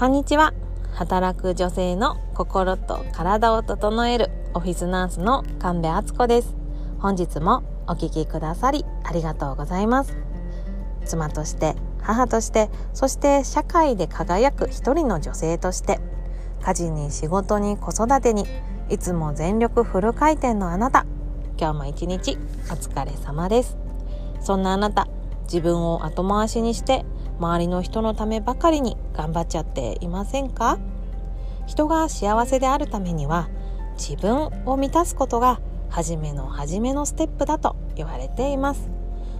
こんにちは。働く女性の心と体を整えるオフィスナースの神戸敦子です。本日もお聞きくださりありがとうございます。妻として母としてそして社会で輝く一人の女性として家事に仕事に子育てにいつも全力フル回転のあなた。今日も一日お疲れ様です。そんなあなた自分を後回しにして周りの人のためばかりに頑張っちゃっていませんか？人が幸せであるためには自分を満たすことが初めの初めのステップだと言われています。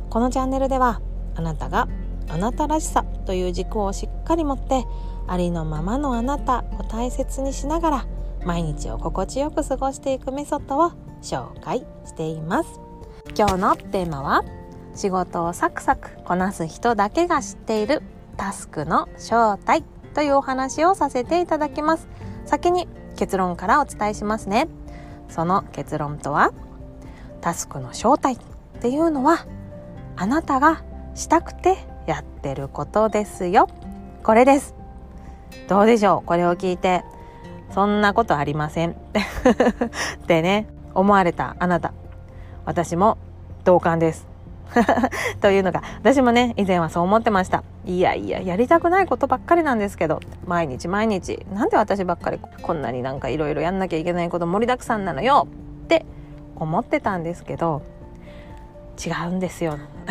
このチャンネルではあなたがあなたらしさという軸をしっかり持ってありのままのあなたを大切にしながら毎日を心地よく過ごしていくメソッドを紹介しています。今日のテーマは仕事をサクサクこなす人だけが知っているタスクの正体というお話をさせていただきます。先に結論からお伝えしますね。その結論とはタスクの正体っていうのはあなたがしたくてやってることですよ。これです。どうでしょう？これを聞いてそんなことありません。ってね思われたあなた。私も同感です。というのが私もね以前はそう思ってました。いやいややりたくないことばっかりなんですけど毎日毎日なんで私ばっかりこんなになんかいろいろやんなきゃいけないこと盛りだくさんなのよって思ってたんですけど違うんですよ。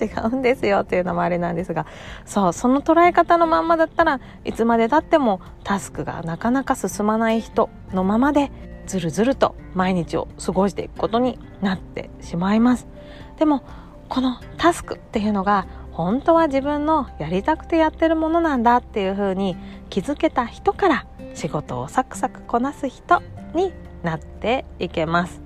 違うんですよっていうのもあれなんですがそうその捉え方のまんまだったらいつまでたってもタスクがなかなか進まない人のままでずるずると毎日を過ごしていくことになってしまいます。でもこのタスクっていうのが本当は自分のやりたくてやってるものなんだっていうふうに気づけた人から仕事をサクサクこなす人になっていけます。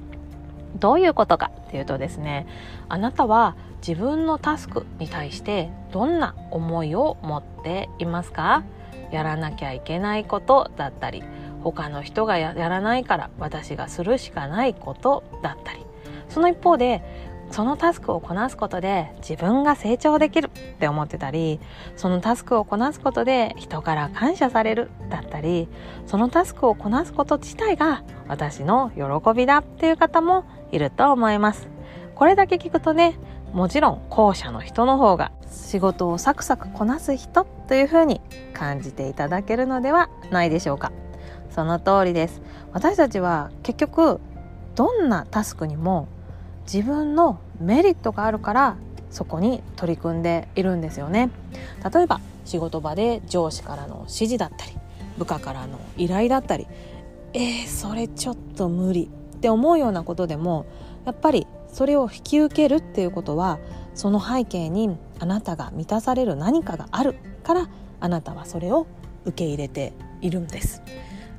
どういうことかっていうとですねあなたは自分のタスクに対してどんな思いを持っていますか？やらなきゃいけないことだったり他の人がやらないから私がするしかないことだったり。その一方でそのタスクをこなすことで自分が成長できるって思ってたりそのタスクをこなすことで人から感謝されるだったりそのタスクをこなすこと自体が私の喜びだっていう方もいると思います。これだけ聞くとねもちろん後者の人の方が仕事をサクサクこなす人というふうに感じていただけるのではないでしょうか。その通りです。私たちは結局どんなタスクにも自分のメリットがあるからそこに取り組んでいるんですよね例えば仕事場で上司からの指示だったり部下からの依頼だったりえー、それちょっと無理って思うようなことでもやっぱりそれを引き受けるっていうことはその背景にあなたが満たされる何かがあるからあなたはそれを受け入れているんです。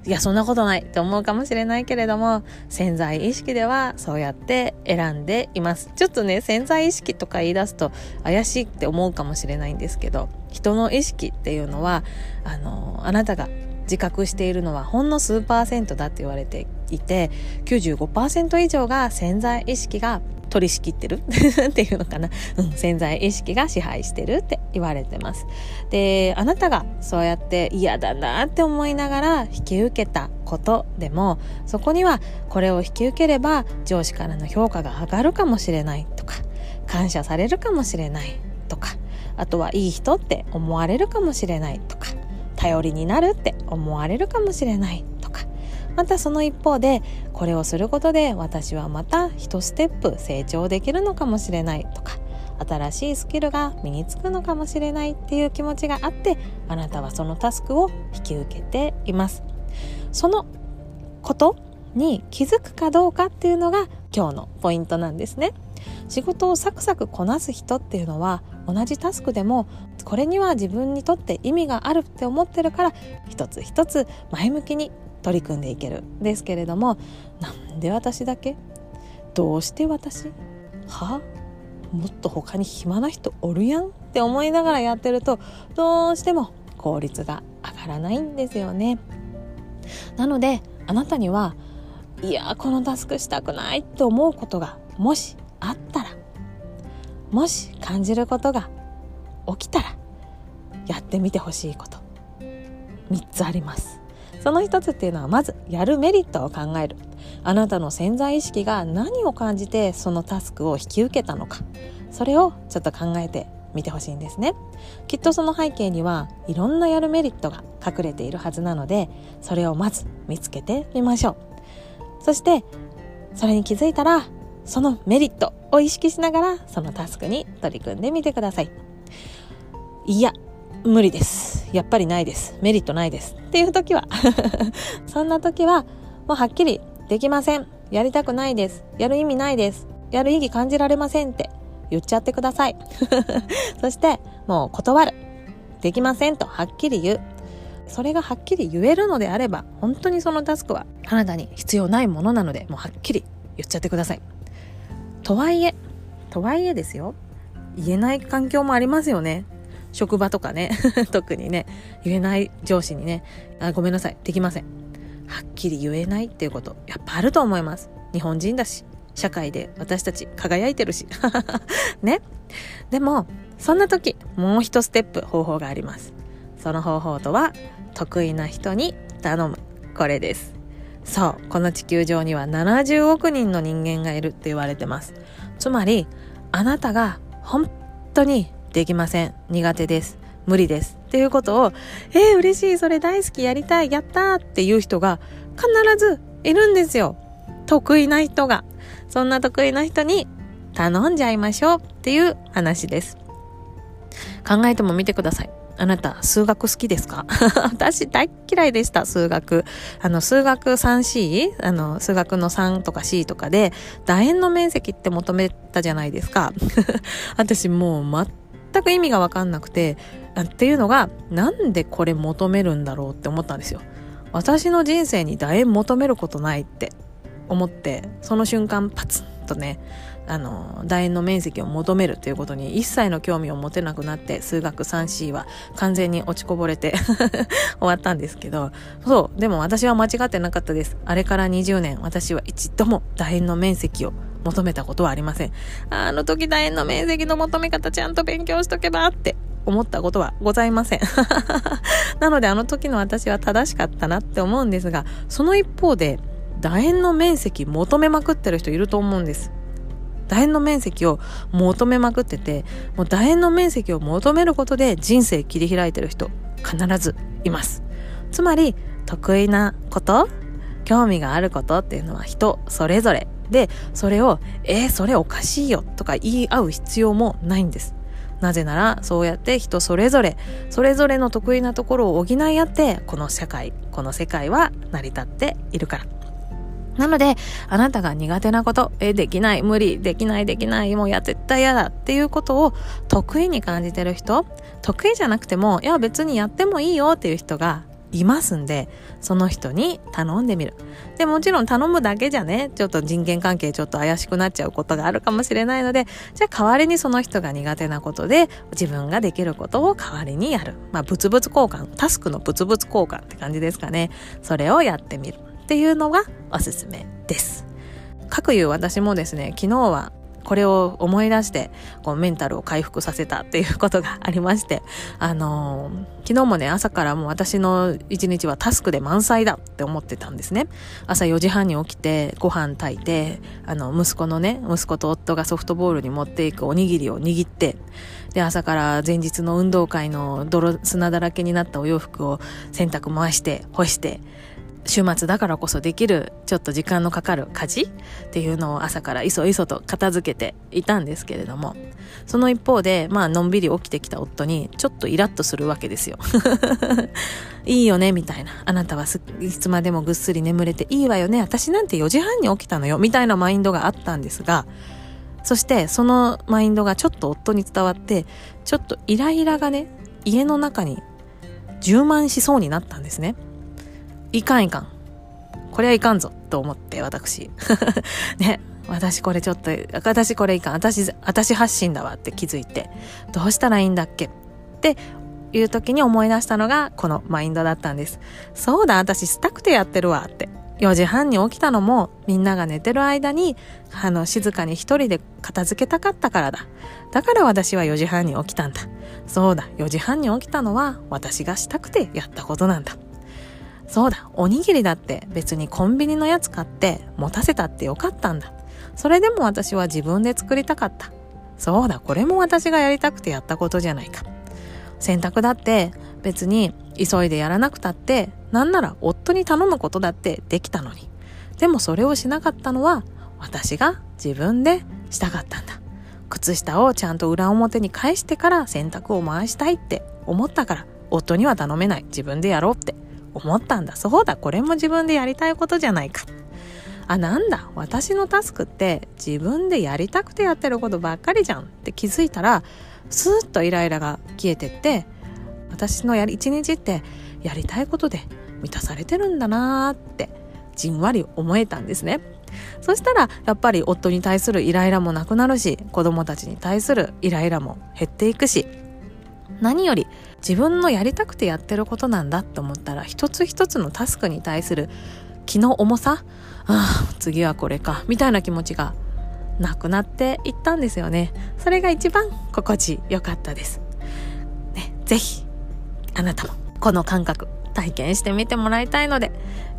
いやそんなことないって思うかもしれないけれども潜在意識ではそうやって選んでいます。ちょっとね潜在意識とか言い出すと怪しいって思うかもしれないんですけど人の意識っていうのはあのあなたが自覚しているのはほんの数パーセントだって言われていて95%以上が潜在意識が取り仕切ってる？っていうのかな、うん、潜在意識が支配してるって言われてます。であなたがそうやって嫌だなって思いながら引き受けたことでもそこにはこれを引き受ければ上司からの評価が上がるかもしれないとか感謝されるかもしれないとかあとはいい人って思われるかもしれないとか頼りになるって思われるかもしれないまたその一方でこれをすることで私はまた一ステップ成長できるのかもしれないとか新しいスキルが身につくのかもしれないっていう気持ちがあってあなたはそのタスクを引き受けています。そのことに気づくかどうかっていうのが今日のポイントなんですね。仕事をサクサクこなす人っていうのは同じタスクでもこれには自分にとって意味があるって思ってるから一つ一つ前向きに取り組んでいける。ですけれどもなんで私だけ？どうして私？はもっと他に暇な人おるやん？って思いながらやってるとどうしても効率が上がらないんですよね。なのであなたにはいやこのタスクしたくないって思うことがもしあったらもし感じることが起きたらやってみてほしいこと3つあります。その1つっていうのはまずやるメリットを考える。あなたの潜在意識が何を感じてそのタスクを引き受けたのか。それをちょっと考えてみてほしいんですね。きっとその背景にはいろんなやるメリットが隠れているはずなのでそれをまず見つけてみましょう。そしてそれに気づいたらそのメリットを意識しながらそのタスクに取り組んでみてください。いや無理です。やっぱりないです。メリットないです。っていう時は そんな時はもうはっきりできません。やりたくないです。やる意味ないです。やる意義感じられませんって言っちゃってください。そしてもう断る。できませんとはっきり言う。それがはっきり言えるのであれば本当にそのタスクはあなたに必要ないものなのでもうはっきり言っちゃってください。とはいえとはいえですよ。言えない環境もありますよね。職場とかね 特にね言えない上司にねあごめんなさいできません。はっきり言えないっていうことやっぱあると思います。日本人だし社会で私たち輝いてるし。ね。でもそんな時もう一ステップ方法があります。その方法とは得意な人に頼む。これです。そうこの地球上には70億人の人間がいるって言われてます。つまりあなたが本当にできません苦手です。無理です。っていうことをえー、嬉しいそれ大好きやりたいやったっていう人が必ずいるんです。よ得意な人がそんな得意な人に頼んじゃいましょうっていう話です。考えてもみてくださいあなた、数学好きです。か私大嫌いでした、数学。あの、数学 3C? あの、数学の3とか C とかで、楕円の面積って求めたじゃないです。か。私もう全く意味がわかんなくて、っていうのが、なんでこれ求めるんだろうって思ったんですよ。私の人生に楕円求めることないって思って、その瞬間パツンとね、あの、楕円の面積を求めるということに一切の興味を持てなくなって、数学 3C は完全に落ちこぼれて 終わったんですけど、そう、でも私は間違ってなかったです。あれから20年、私は一度も楕円の面積を求めたことはありません。あの時楕円の面積の求め方ちゃんと勉強しとけばって思ったことはございません。なのであの時の私は正しかったなって思うんですが、その一方で、楕円の面積求めまくってる人いると思うんです。楕円の面積を求めまくってて、もう楕円の面積を求めることで人生切り開いてる人必ずいます。つまり、得意なこと、興味があることっていうのは人それぞれで、それを、えー、それおかしいよとか言い合う必要もないんです。なぜなら、そうやって人それぞれ、それぞれの得意なところを補い合って、この社会、この世界は成り立っているから。なので、あなたが苦手なこと、え、できない、無理、できない、できない、もうや、絶対嫌だっていうことを得意に感じてる人、得意じゃなくても、いや別にやってもいいよっていう人がいますんで、その人に頼んでみる。で、もちろん頼むだけじゃね、ちょっと人間関係ちょっと怪しくなっちゃうことがあるかもしれないので、じゃあ代わりにその人が苦手なことで、自分ができることを代わりにやる。まあ、物々交換、タスクの物々交換って感じですかね。それをやってみる。っていうのがおすすめです。かくいう私もですね、昨日はこれを思い出して、こうメンタルを回復させたっていうことがありまして、あのー、昨日もね、朝からもう私の一日はタスクで満載だって思ってたんですね。朝4時半に起きて、ご飯炊いて、あの、息子のね、息子と夫がソフトボールに持っていくおにぎりを握って、で、朝から前日の運動会の泥砂だらけになったお洋服を洗濯回して、干して、週末だからこそできるちょっと時間のかかる家事っていうのを朝からいそいそと片付けていたんですけれどもその一方でまあのんびり起きてきた夫にちょっとイラッとするわけですよ。いいよねみたいな。あなたはいつまでもぐっすり眠れていいわよね。私なんて4時半に起きたのよ。みたいなマインドがあったんですがそしてそのマインドがちょっと夫に伝わってちょっとイライラがね家の中に充満しそうになったんですね。いかんいかん。これはいかんぞ、と思って、私。ね。私これちょっと、私これいかん。私、私発信だわって気づいて、どうしたらいいんだっけ？っていう時に思い出したのが、このマインドだったんです。そうだ、私したくてやってるわって。4時半に起きたのも、みんなが寝てる間に、あの、静かに一人で片付けたかったからだ。だから私は4時半に起きたんだ。そうだ、4時半に起きたのは、私がしたくてやったことなんだ。そうだ、おにぎりだって別にコンビニのやつ買って持たせたってよかったんだ。それでも私は自分で作りたかった。そうだ、これも私がやりたくてやったことじゃないか。洗濯だって別に急いでやらなくたって、なんなら夫に頼むことだってできたのに。でもそれをしなかったのは私が自分でしたかったんだ。靴下をちゃんと裏表に返してから洗濯を回したいって思ったから夫には頼めない自分でやろうって思ったんだ。そうだこれも自分でやりたいことじゃないか。あなんだ？私のタスクって自分でやりたくてやってることばっかりじゃんって気づいたらスーッとイライラが消えてって私のやり一日ってやりたいことで満たされてるんだなーってじんわり思えたんですね。そしたらやっぱり夫に対するイライラもなくなるし子供たちに対するイライラも減っていくし何より自分のやりたくてやってることなんだと思ったら一つ一つのタスクに対する気の重さああ次はこれかみたいな気持ちがなくなっていったんですよね。それが一番心地よかったです、ね、ぜひあなたもこの感覚体験してみてもらいたいので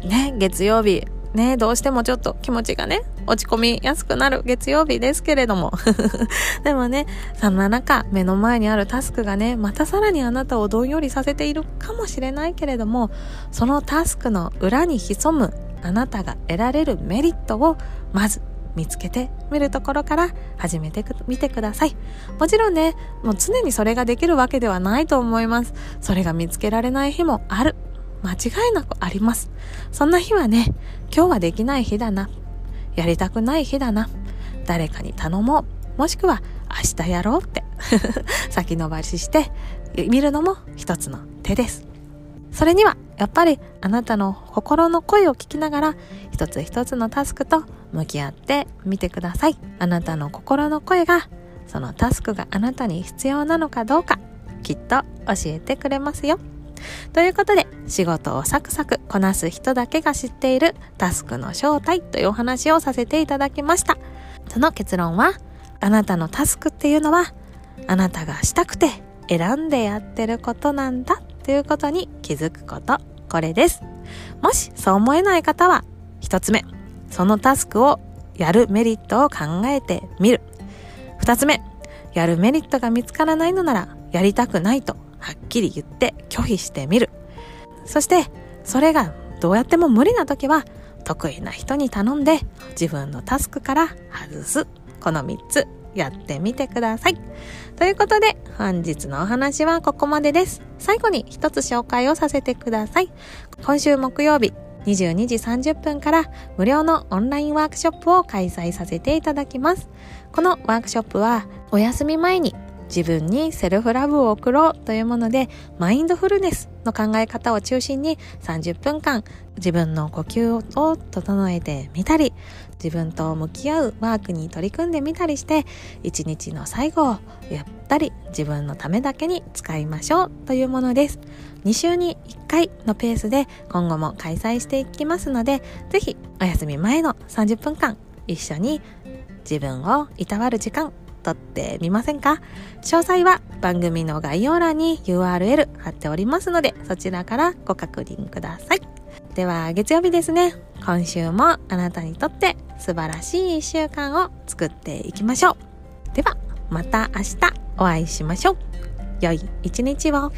ね月曜日ね、どうしてもちょっと気持ちがね、落ち込みやすくなる月曜日ですけれども。でもね、そんな中、目の前にあるタスクがね、またさらにあなたをどんよりさせているかもしれないけれども、そのタスクの裏に潜むあなたが得られるメリットを、まず見つけてみるところから始めてみてください。もちろんね、もう常にそれができるわけではないと思います。それが見つけられない日もある。間違いなくあります。そんな日はね、今日はできない日だな。やりたくない日だな。誰かに頼もう。もしくは明日やろうって 先延ばしして見るのも一つの手です。それにはやっぱりあなたの心の声を聞きながら一つ一つのタスクと向き合ってみてください。あなたの心の声がそのタスクがあなたに必要なのかどうかきっと教えてくれますよ。ということで、仕事をサクサクこなす人だけが知っているタスクの正体というお話をさせていただきました。その結論は、あなたのタスクっていうのは、あなたがしたくて選んでやってることなんだということに気づくこと。これです。もしそう思えない方は、一つ目、そのタスクをやるメリットを考えてみる。二つ目、やるメリットが見つからないのなら、やりたくないとはっきり言って拒否してみる。そして、それがどうやっても無理な時は、得意な人に頼んで自分のタスクから外す。この3つやってみてください。ということで、本日のお話はここまでです。最後に一つ紹介をさせてください。今週木曜日、22時30分から無料のオンラインワークショップを開催させていただきます。このワークショップはお休み前に自分にセルフラブを送ろうというもので、マインドフルネスの考え方を中心に30分間自分の呼吸を整えてみたり、自分と向き合うワークに取り組んでみたりして、一日の最後をやったり自分のためだけに使いましょうというものです。2週に1回のペースで今後も開催していきますので、ぜひお休み前の30分間一緒に自分をいたわる時間撮ってみませんか？詳細は番組の概要欄に URL 貼っておりますので、そちらからご確認ください。では、月曜日ですね。今週もあなたにとって素晴らしい一週間を作っていきましょう。では、また明日お会いしましょう。良い一日を。